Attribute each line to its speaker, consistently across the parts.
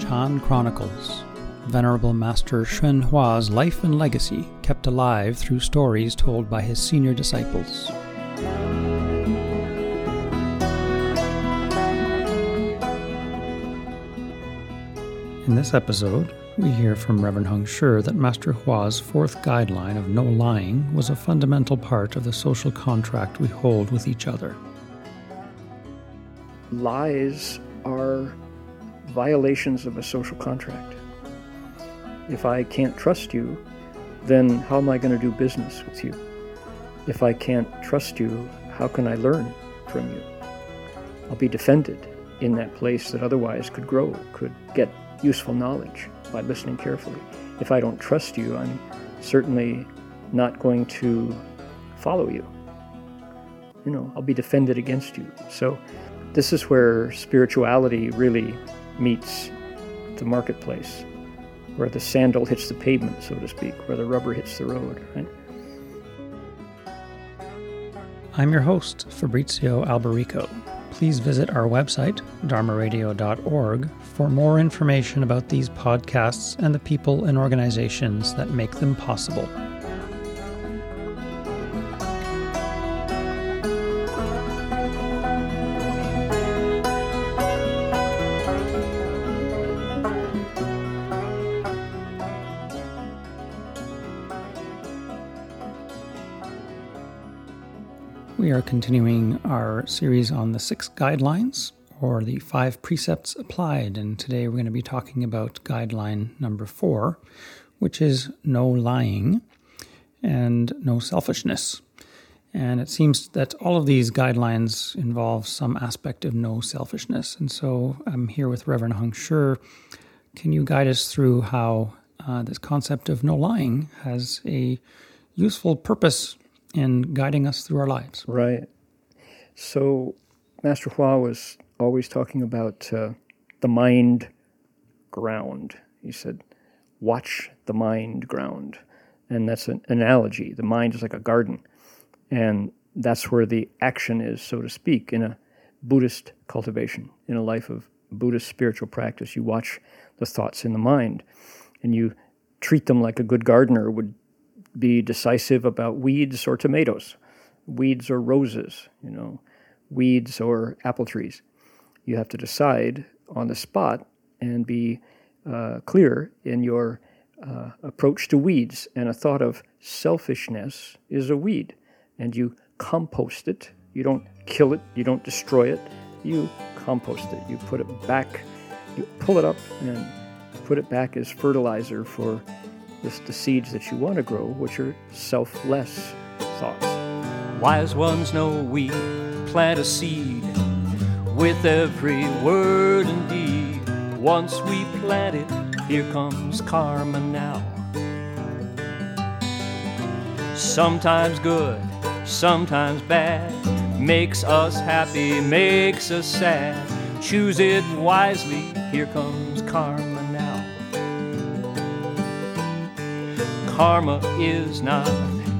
Speaker 1: Chan Chronicles Venerable Master Hsuan Hua's life and legacy kept alive through stories told by his senior disciples. In this episode, we hear from Reverend Heng Sure that Master Hua's fourth guideline of no lying was a fundamental part of the social contract we hold with each other.
Speaker 2: Lies are violations of a social contract. If I can't trust you, then how am I going to do business with you? If I can't trust you, how can I learn from you? I'll be defended in that place that otherwise could grow, could get useful knowledge by listening carefully. If I don't trust you, I'm certainly not going to follow you. You know, I'll be defended against you. So, this is where spirituality really meets the marketplace, where the sandal hits the pavement, so to speak, where the rubber hits the road, right?
Speaker 1: I'm your host, Fabrizio Alberico. Please visit our website, dharmaradio.org, for more information about these podcasts and the people and organizations that make them possible. We are continuing our series on the six guidelines or the five precepts applied, and today we're going to be talking about guideline number four, which is no lying and no selfishness. And it seems that all of these guidelines involve some aspect of no selfishness. And so I'm here with Reverend Heng Sure. Can you guide us through how uh, this concept of no lying has a useful purpose in guiding us through our lives.
Speaker 2: Right. So, Master Hua was always talking about uh, the mind ground. He said, watch the mind ground. And that's an analogy. The mind is like a garden. And that's where the action is, so to speak, in a Buddhist cultivation, in a life of Buddhist spiritual practice. You watch the thoughts in the mind and you treat them like a good gardener would be decisive about weeds or tomatoes, weeds or roses, you know, weeds or apple trees. You have to decide on the spot and be uh, clear in your uh, approach to weeds. And a thought of selfishness is a weed, and you compost it. You don't kill it, you don't destroy it, you compost it. You put it back, you pull it up and put it back as fertilizer for this, the seeds that you want to grow, which are selfless thoughts.
Speaker 3: Wise ones know we plant a seed with every word and deed. Once we plant it, here comes karma now. Sometimes good, sometimes bad, makes us happy, makes us sad. Choose it wisely, here comes karma Karma is not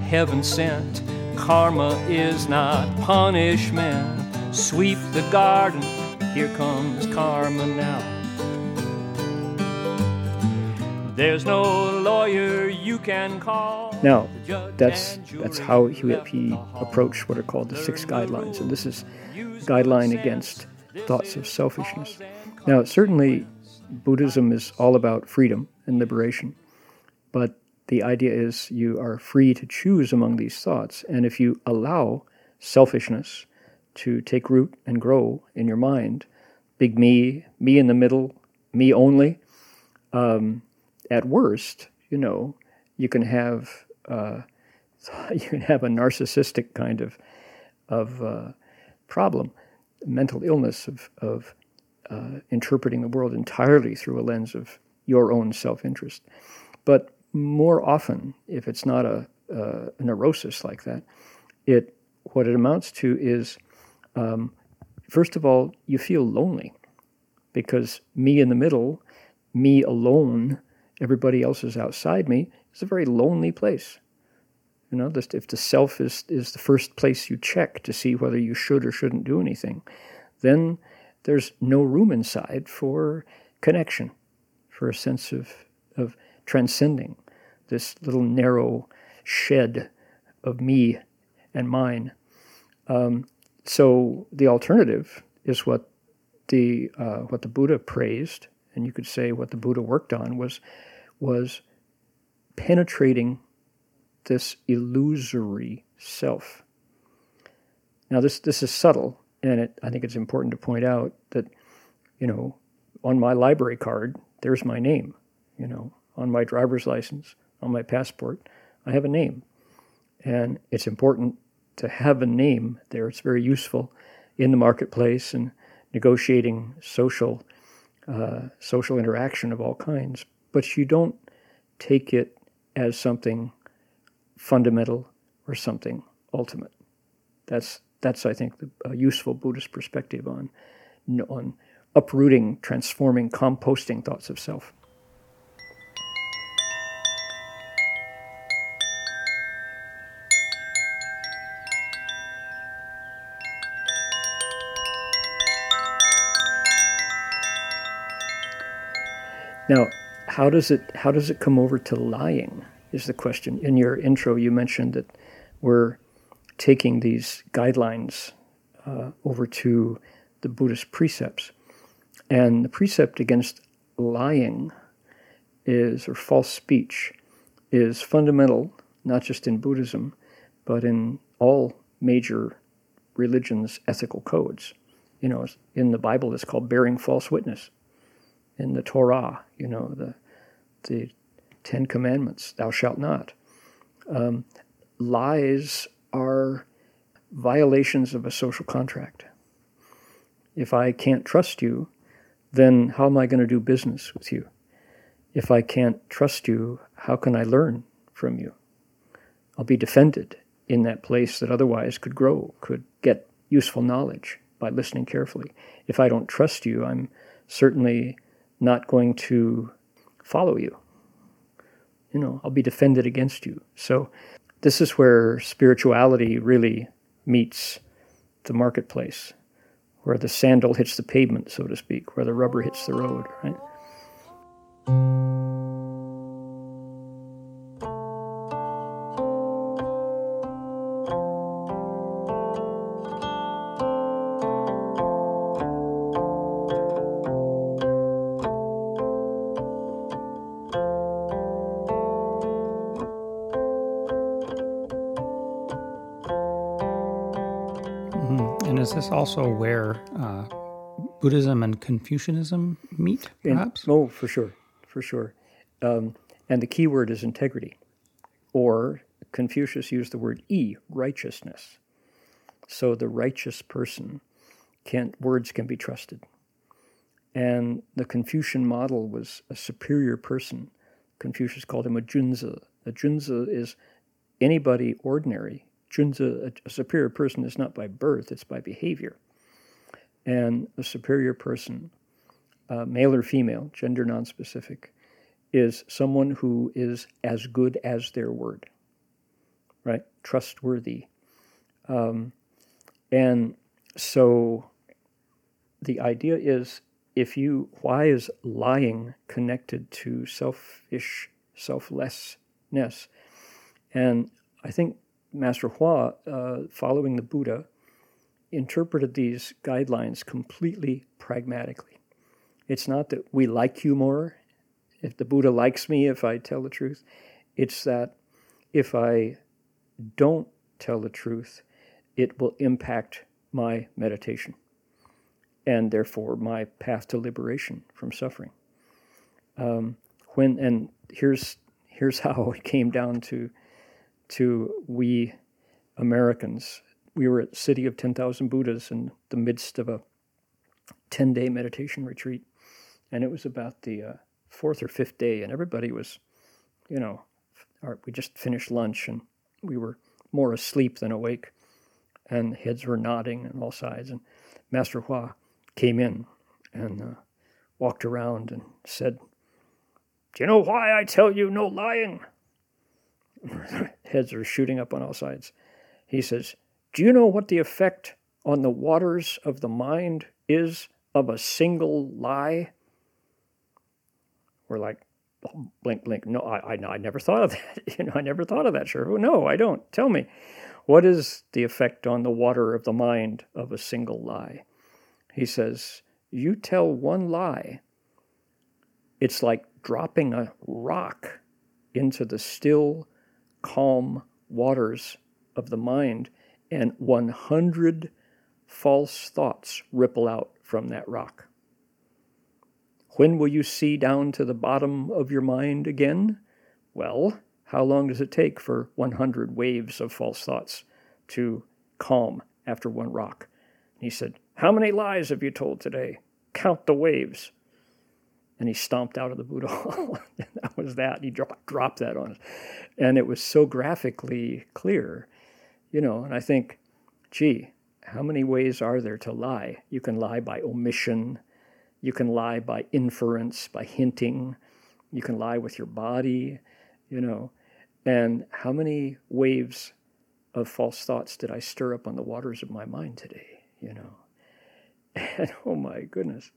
Speaker 3: heaven sent, karma is not punishment. Sweep the garden, here comes karma now. There's no lawyer you can call.
Speaker 2: Now, that's that's how he, he approached what are called the six guidelines, and this is guideline against thoughts of selfishness. Now, certainly, Buddhism is all about freedom and liberation, but the idea is you are free to choose among these thoughts, and if you allow selfishness to take root and grow in your mind, big me, me in the middle, me only. Um, at worst, you know, you can have uh, you can have a narcissistic kind of of uh, problem, mental illness of of uh, interpreting the world entirely through a lens of your own self interest. But more often, if it's not a, a neurosis like that, it what it amounts to is um, first of all, you feel lonely because me in the middle, me alone, everybody else is outside me, it's a very lonely place. You know, if the self is, is the first place you check to see whether you should or shouldn't do anything, then there's no room inside for connection, for a sense of, of transcending this little narrow shed of me and mine. Um, so the alternative is what the uh, what the Buddha praised, and you could say what the Buddha worked on was was penetrating this illusory self. Now this this is subtle, and it, I think it's important to point out that you know on my library card there's my name, you know on my driver's license, on my passport, I have a name, and it's important to have a name there. It's very useful in the marketplace and negotiating social uh, social interaction of all kinds. But you don't take it as something fundamental or something ultimate. That's that's I think the, a useful Buddhist perspective on on uprooting, transforming, composting thoughts of self. Now, how does it how does it come over to lying? Is the question. In your intro, you mentioned that we're taking these guidelines uh, over to the Buddhist precepts, and the precept against lying is or false speech is fundamental, not just in Buddhism, but in all major religions' ethical codes. You know, in the Bible, it's called bearing false witness in the Torah, you know, the, the Ten Commandments, thou shalt not. Um, lies are violations of a social contract. If I can't trust you, then how am I going to do business with you? If I can't trust you, how can I learn from you? I'll be defended in that place that otherwise could grow, could get useful knowledge by listening carefully. If I don't trust you, I'm certainly not going to follow you. You know, I'll be defended against you. So, this is where spirituality really meets the marketplace, where the sandal hits the pavement, so to speak, where the rubber hits the road, right?
Speaker 1: This also where uh, Buddhism and Confucianism meet, perhaps?
Speaker 2: oh, for sure, for sure. Um, and the key word is integrity. Or Confucius used the word e, righteousness. So the righteous person can words can be trusted. And the Confucian model was a superior person. Confucius called him a junzi. A junzi is anybody ordinary Junzi, a, a superior person is not by birth, it's by behavior. And a superior person, uh, male or female, gender nonspecific, is someone who is as good as their word, right? Trustworthy. Um, and so the idea is if you, why is lying connected to selfish, selflessness? And I think Master Hua, uh, following the Buddha, interpreted these guidelines completely pragmatically. It's not that we like you more, if the Buddha likes me if I tell the truth. It's that if I don't tell the truth, it will impact my meditation and therefore my path to liberation from suffering. Um, when and here's here's how it came down to to we Americans. We were at City of 10,000 Buddhas in the midst of a 10 day meditation retreat. And it was about the uh, fourth or fifth day, and everybody was, you know, our, we just finished lunch and we were more asleep than awake. And heads were nodding on all sides. And Master Hua came in and uh, walked around and said, Do you know why I tell you no lying? Heads are shooting up on all sides. He says, Do you know what the effect on the waters of the mind is of a single lie? We're like, oh, blink, blink. No, I, I, I never thought of that. you know, I never thought of that, sure. No, I don't. Tell me. What is the effect on the water of the mind of a single lie? He says, You tell one lie, it's like dropping a rock into the still, calm waters of the mind, and 100 false thoughts ripple out from that rock. When will you see down to the bottom of your mind again? Well, how long does it take for 100 waves of false thoughts to calm after one rock? And he said, How many lies have you told today? Count the waves. And he stomped out of the Buddha hall. that was that. He dropped, dropped that on us. And it was so graphically clear, you know. And I think, gee, how many ways are there to lie? You can lie by omission you can lie by inference, by hinting. You can lie with your body, you know. And how many waves of false thoughts did I stir up on the waters of my mind today, you know? And oh my goodness.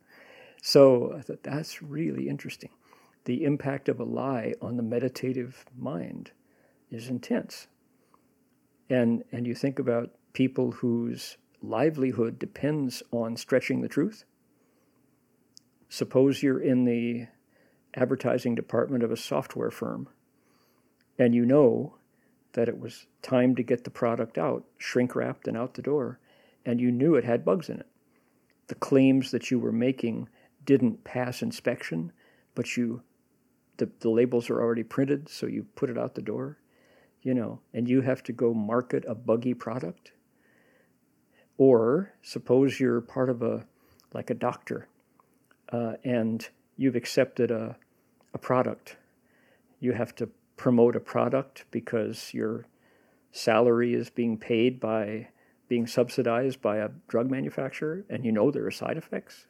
Speaker 2: So I thought that's really interesting. The impact of a lie on the meditative mind is intense. And, and you think about people whose livelihood depends on stretching the truth Suppose you're in the advertising department of a software firm and you know that it was time to get the product out, shrink wrapped and out the door, and you knew it had bugs in it. The claims that you were making didn't pass inspection, but you the, the labels are already printed, so you put it out the door, you know, and you have to go market a buggy product. Or suppose you're part of a like a doctor uh, and you've accepted a, a product. You have to promote a product because your salary is being paid by being subsidized by a drug manufacturer, and you know there are side effects,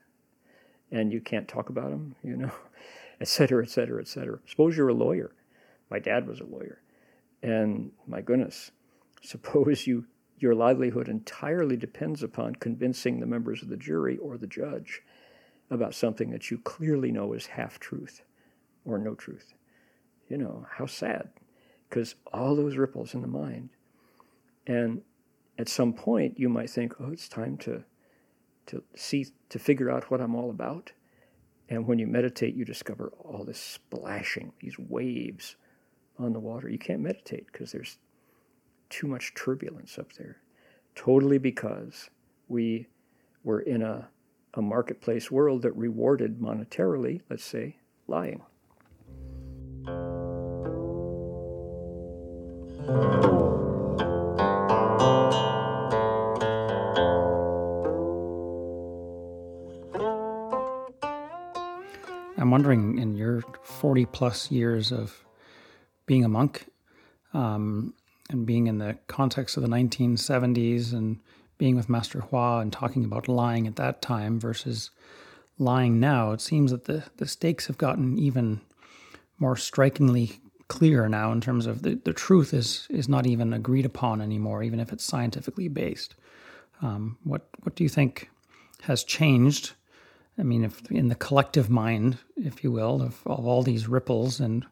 Speaker 2: and you can't talk about them, you know, et cetera, et cetera, et cetera. Suppose you're a lawyer. My dad was a lawyer, and my goodness, suppose you your livelihood entirely depends upon convincing the members of the jury or the judge about something that you clearly know is half truth or no truth. You know, how sad. Because all those ripples in the mind. And at some point, you might think, oh, it's time to, to see, to figure out what I'm all about. And when you meditate, you discover all this splashing, these waves on the water. You can't meditate because there's too much turbulence up there. Totally because we were in a a marketplace world that rewarded monetarily, let's say, lying.
Speaker 1: Wondering, in your 40 plus years of being a monk um, and being in the context of the 1970s and being with Master Hua and talking about lying at that time versus lying now, it seems that the, the stakes have gotten even more strikingly clear now in terms of the, the truth is is not even agreed upon anymore, even if it's scientifically based. Um, what what do you think has changed? I mean, if in the collective mind, if you will, of, of all these ripples, and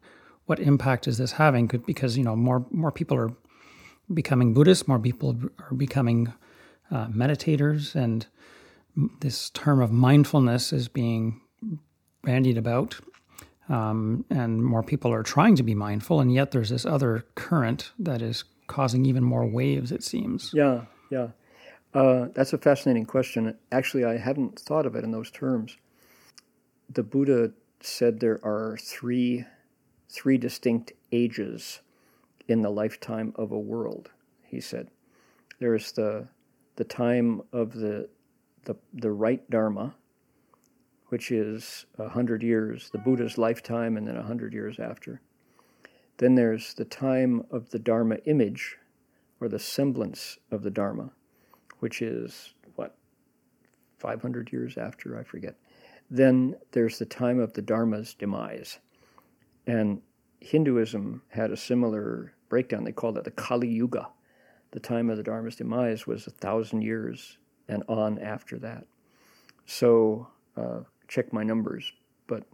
Speaker 1: what impact is this having? Because you know more more people are becoming Buddhists, more people are becoming uh, meditators, and this term of mindfulness is being bandied about. Um, and more people are trying to be mindful, and yet there's this other current that is causing even more waves, it seems.
Speaker 2: Yeah, yeah. Uh, that's a fascinating question. Actually, I hadn't thought of it in those terms. The Buddha said there are three, three distinct ages in the lifetime of a world. He said there's the the time of the, the, the right Dharma, which is a hundred years, the Buddha's lifetime, and then a hundred years after. Then there's the time of the Dharma image, or the semblance of the Dharma, which is what, 500 years after, I forget. Then there's the time of the Dharma's demise. And Hinduism had a similar breakdown. They called it the Kali Yuga. The time of the Dharma's demise was a thousand years and on after that. So uh, check my numbers, but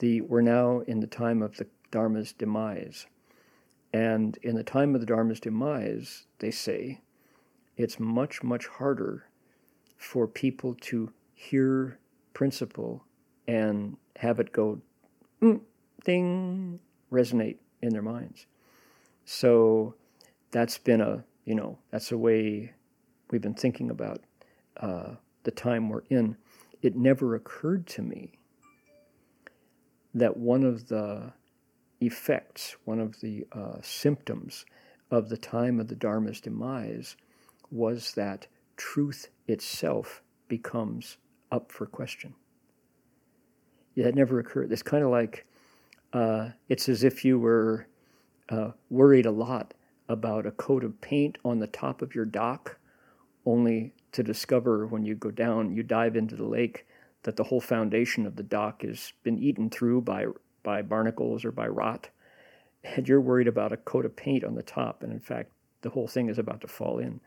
Speaker 2: the we're now in the time of the Dharma's demise. And in the time of the Dharma's demise, they say, it's much, much harder for people to hear principle and have it go mm, ding, resonate in their minds. So that's been a, you know, that's a way we've been thinking about uh, the time we're in. It never occurred to me that one of the effects, one of the uh, symptoms of the time of the Dharma's demise was that truth itself becomes up for question. Yeah, it never occurred. It's kind of like uh, it's as if you were uh, worried a lot about a coat of paint on the top of your dock, only to discover when you go down, you dive into the lake, that the whole foundation of the dock has been eaten through by, by barnacles or by rot. And you're worried about a coat of paint on the top, and in fact, the whole thing is about to fall in.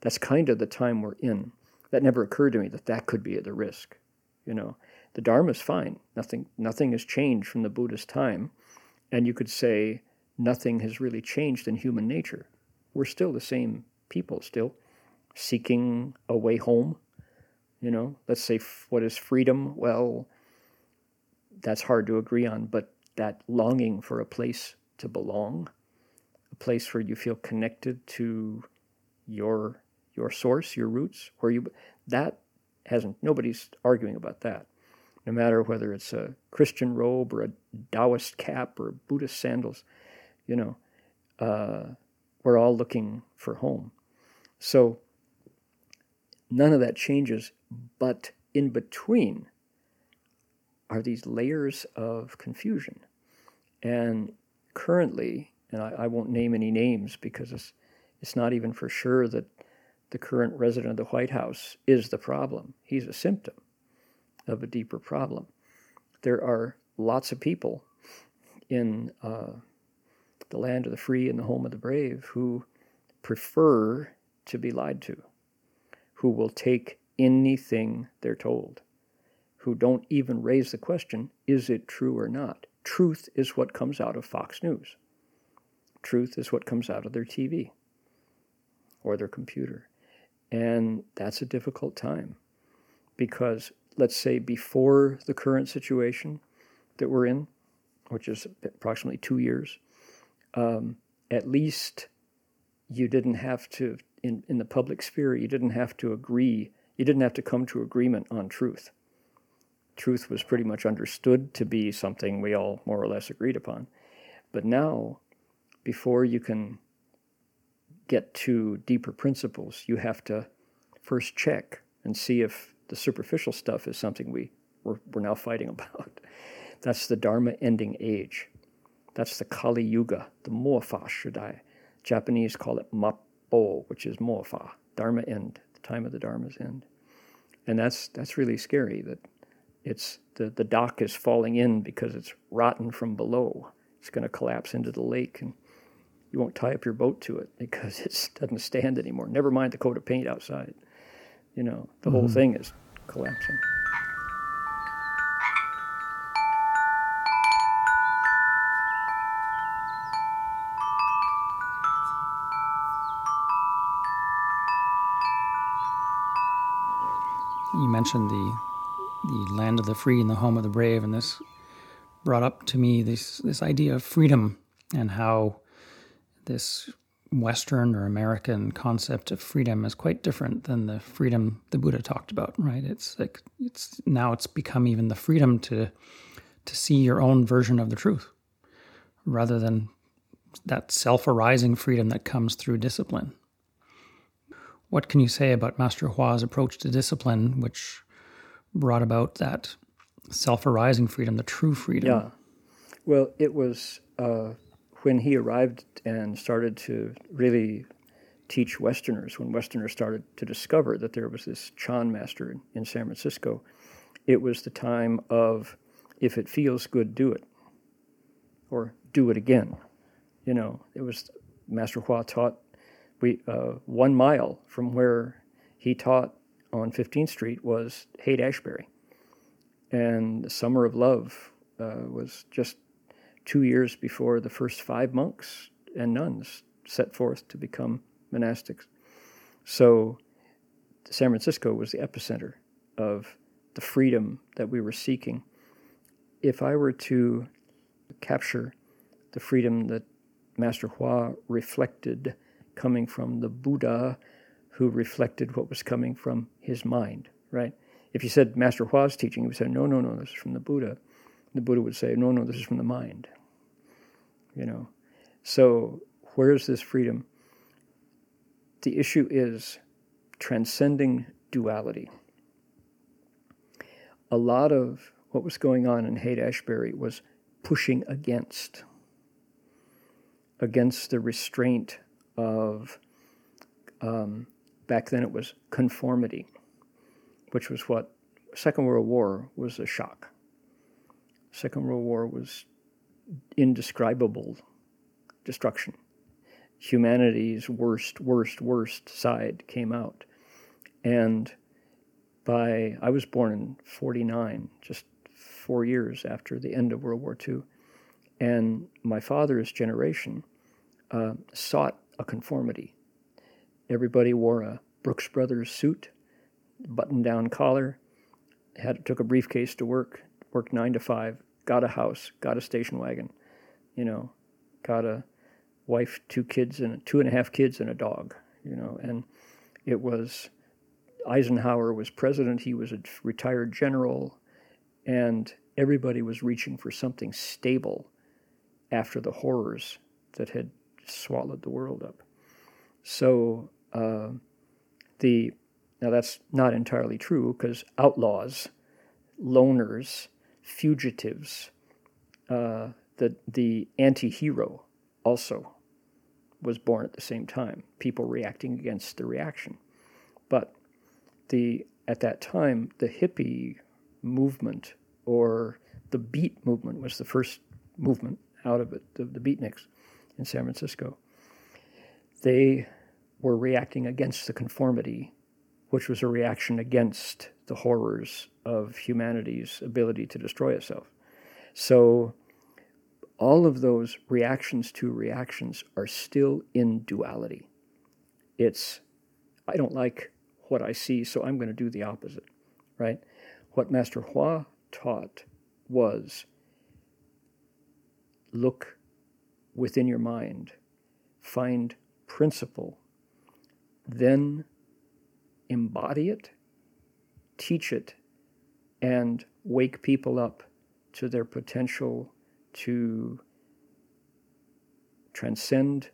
Speaker 2: That's kind of the time we're in. That never occurred to me that that could be at the risk. You know, the Dharma is fine. Nothing, nothing has changed from the Buddha's time, and you could say nothing has really changed in human nature. We're still the same people, still seeking a way home. You know, let's say what is freedom? Well, that's hard to agree on, but that longing for a place to belong, a place where you feel connected to your your source, your roots, where you that hasn't nobody's arguing about that. No matter whether it's a Christian robe or a Taoist cap or Buddhist sandals, you know, uh, we're all looking for home. So none of that changes, but in between are these layers of confusion. And currently, and I, I won't name any names because it's it's not even for sure that the current resident of the White House is the problem. He's a symptom of a deeper problem. There are lots of people in uh, the land of the free and the home of the brave who prefer to be lied to, who will take anything they're told, who don't even raise the question is it true or not? Truth is what comes out of Fox News. Truth is what comes out of their TV or their computer. And that's a difficult time because, let's say, before the current situation that we're in, which is approximately two years, um, at least you didn't have to, in, in the public sphere, you didn't have to agree, you didn't have to come to agreement on truth. Truth was pretty much understood to be something we all more or less agreed upon. But now, before you can get to deeper principles, you have to first check and see if the superficial stuff is something we, we're, we're now fighting about. That's the Dharma ending age. That's the Kali Yuga, the Mofa Shuddai. Japanese call it Mappo, which is Mofa, Dharma end, the time of the Dharma's end. And that's that's really scary that it's the, the dock is falling in because it's rotten from below. It's going to collapse into the lake and you won't tie up your boat to it because it doesn't stand anymore. Never mind the coat of paint outside. You know, the mm-hmm. whole thing is collapsing.
Speaker 1: You mentioned the the land of the free and the home of the brave, and this brought up to me this this idea of freedom and how this Western or American concept of freedom is quite different than the freedom the Buddha talked about, right? It's like it's now it's become even the freedom to to see your own version of the truth rather than that self-arising freedom that comes through discipline. What can you say about Master Hua's approach to discipline, which brought about that self-arising freedom, the true freedom?
Speaker 2: Yeah. Well, it was uh, when he arrived and started to really teach Westerners, when Westerners started to discover that there was this Chan master in San Francisco, it was the time of if it feels good, do it. or do it again. You know, it was Master Hua taught we uh, one mile from where he taught on 15th Street was Haight Ashbury, and the Summer of Love uh, was just two years before the first five monks and nuns set forth to become monastics. So San Francisco was the epicenter of the freedom that we were seeking. If I were to capture the freedom that Master Hua reflected coming from the Buddha who reflected what was coming from his mind, right? If you said Master Hua's teaching, he would say, no, no, no, this is from the Buddha. The Buddha would say, no, no, this is from the mind. You know, so where is this freedom? The issue is transcending duality. A lot of what was going on in Haight Ashbury was pushing against, against the restraint of, um, back then it was conformity, which was what Second World War was a shock. Second World War was indescribable destruction. Humanity's worst, worst, worst side came out. And by, I was born in 49, just four years after the end of World War II. And my father's generation uh, sought a conformity. Everybody wore a Brooks Brothers suit, button down collar, had took a briefcase to work, worked nine to five, got a house, got a station wagon, you know, got a wife, two kids, and two and a half kids and a dog, you know, and it was Eisenhower was president. He was a retired general, and everybody was reaching for something stable after the horrors that had swallowed the world up. So uh, the now that's not entirely true because outlaws, loners, fugitives, uh, the the anti-hero also was born at the same time. People reacting against the reaction, but the at that time the hippie movement or the beat movement was the first movement out of it, the, the beatniks in San Francisco. They were reacting against the conformity, which was a reaction against the horrors of humanity's ability to destroy itself. So, all of those reactions to reactions are still in duality. It's, I don't like what I see, so I'm going to do the opposite, right? What Master Hua taught was look within your mind, find principle, then embody it, teach it, and wake people up to their potential to transcend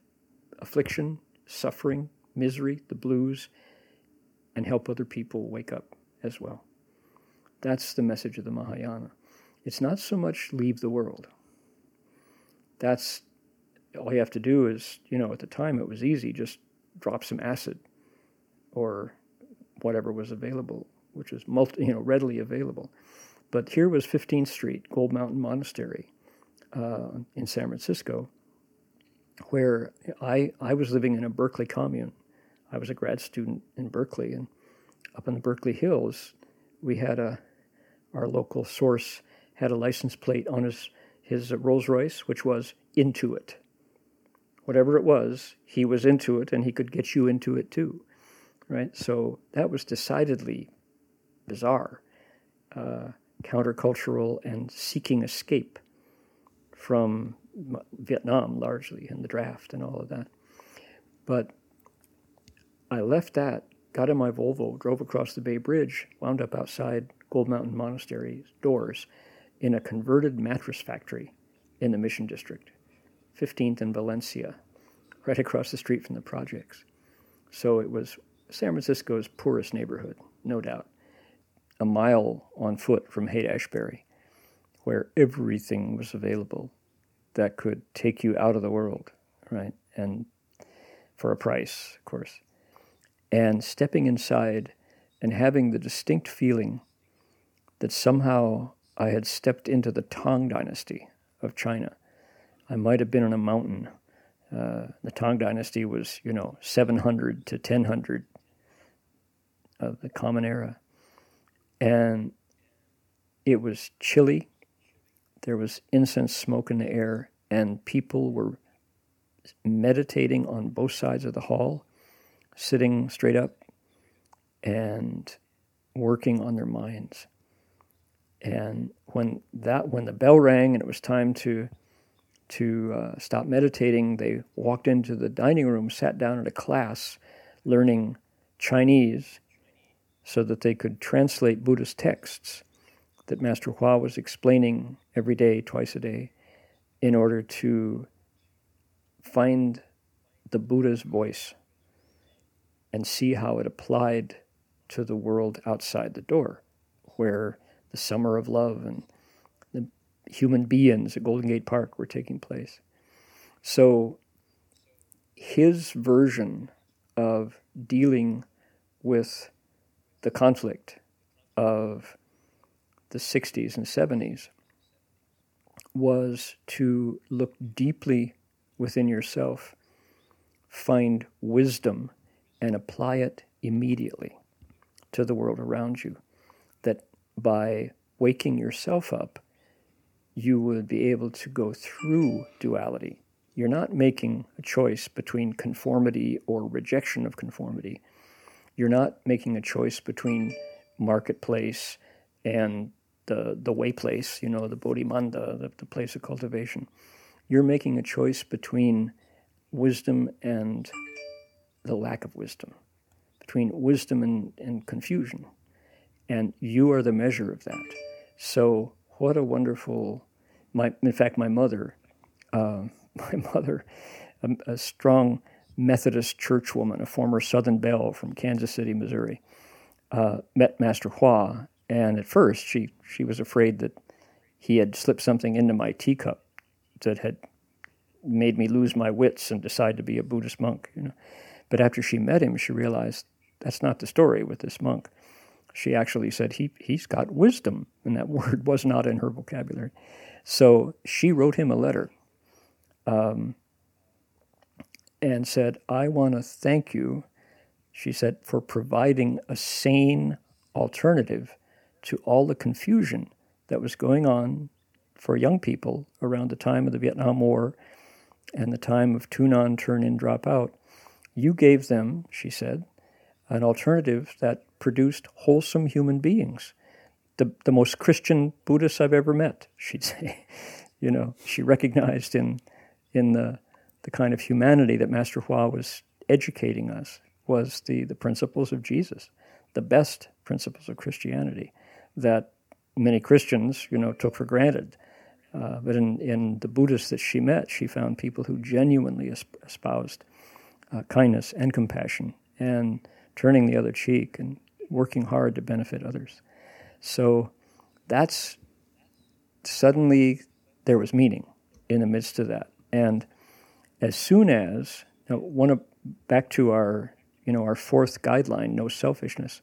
Speaker 2: affliction, suffering, misery, the blues, and help other people wake up as well. That's the message of the Mahayana. It's not so much leave the world. That's all you have to do is, you know, at the time it was easy, just drop some acid or whatever was available, which is multi, you know, readily available. But here was 15th Street, Gold Mountain Monastery uh, in San Francisco, where I, I was living in a Berkeley commune. I was a grad student in Berkeley, and up in the Berkeley Hills, we had a our local source had a license plate on his his Rolls Royce, which was into it. Whatever it was, he was into it, and he could get you into it too, right? So that was decidedly bizarre, uh, countercultural, and seeking escape from Vietnam largely and the draft and all of that. But I left that, got in my Volvo, drove across the Bay Bridge, wound up outside Gold Mountain Monastery's doors in a converted mattress factory in the Mission District, 15th and Valencia, right across the street from the projects. So it was San Francisco's poorest neighborhood, no doubt. A mile on foot from Haight Ashbury, where everything was available that could take you out of the world, right? And for a price, of course. And stepping inside and having the distinct feeling that somehow I had stepped into the Tang dynasty of China, I might have been on a mountain. Uh, the Tang Dynasty was, you know, 700 to 1000 of the Common Era. And it was chilly. There was incense smoke in the air, and people were meditating on both sides of the hall, sitting straight up and working on their minds. And when that when the bell rang and it was time to to uh, stop meditating, they walked into the dining room, sat down at a class, learning Chinese, so that they could translate Buddhist texts that Master Hua was explaining every day, twice a day, in order to find the Buddha's voice and see how it applied to the world outside the door, where the summer of love and the human beings at Golden Gate Park were taking place. So his version of dealing with the conflict of the 60s and 70s was to look deeply within yourself, find wisdom, and apply it immediately to the world around you. That by waking yourself up, you would be able to go through duality. You're not making a choice between conformity or rejection of conformity. You're not making a choice between marketplace and the, the way place, you know, the Bodhimanda, the, the place of cultivation. You're making a choice between wisdom and the lack of wisdom, between wisdom and, and confusion. And you are the measure of that. So, what a wonderful, my, in fact, my mother, uh, my mother, a, a strong Methodist churchwoman, a former Southern Belle from Kansas City, Missouri, uh, met Master Hua. And at first, she, she was afraid that he had slipped something into my teacup that had made me lose my wits and decide to be a Buddhist monk. You know, but after she met him, she realized that's not the story with this monk. She actually said he he's got wisdom, and that word was not in her vocabulary. So she wrote him a letter. Um, and said, I want to thank you, she said, for providing a sane alternative to all the confusion that was going on for young people around the time of the Vietnam War and the time of tune on, turn in, drop out. You gave them, she said, an alternative that produced wholesome human beings. The, the most Christian Buddhists I've ever met, she'd say. you know, she recognized in, in the the kind of humanity that Master Hua was educating us was the, the principles of Jesus, the best principles of Christianity that many Christians, you know, took for granted. Uh, but in, in the Buddhists that she met, she found people who genuinely espoused uh, kindness and compassion and turning the other cheek and working hard to benefit others. So that's suddenly there was meaning in the midst of that. And as soon as know, one of, back to our you know our fourth guideline, no selfishness.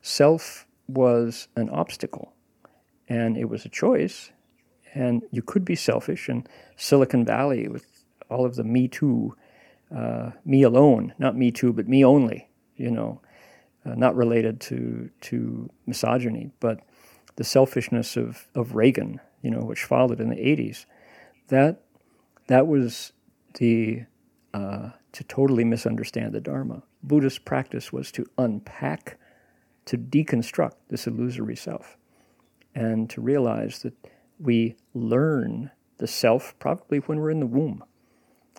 Speaker 2: Self was an obstacle, and it was a choice, and you could be selfish. And Silicon Valley with all of the Me Too, uh, me alone, not Me Too, but me only. You know, uh, not related to to misogyny, but the selfishness of of Reagan. You know, which followed in the '80s. That that was the uh, to totally misunderstand the Dharma. Buddhist practice was to unpack, to deconstruct this illusory self, and to realize that we learn the self probably when we're in the womb.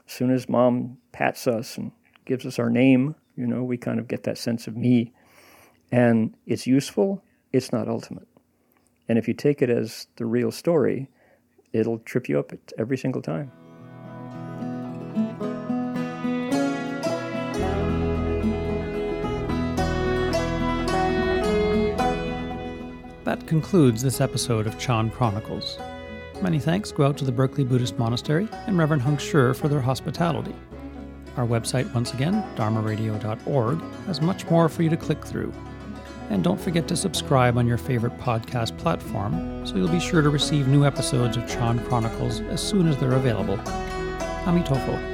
Speaker 2: As soon as mom pats us and gives us our name, you know, we kind of get that sense of me. And it's useful, it's not ultimate. And if you take it as the real story, it'll trip you up every single time.
Speaker 1: That concludes this episode of Chan Chronicles. Many thanks go out to the Berkeley Buddhist Monastery and Reverend Heng Sure for their hospitality. Our website, once again, dharmaradio.org, has much more for you to click through. And don't forget to subscribe on your favorite podcast platform so you'll be sure to receive new episodes of Chan Chronicles as soon as they're available. Amitofo.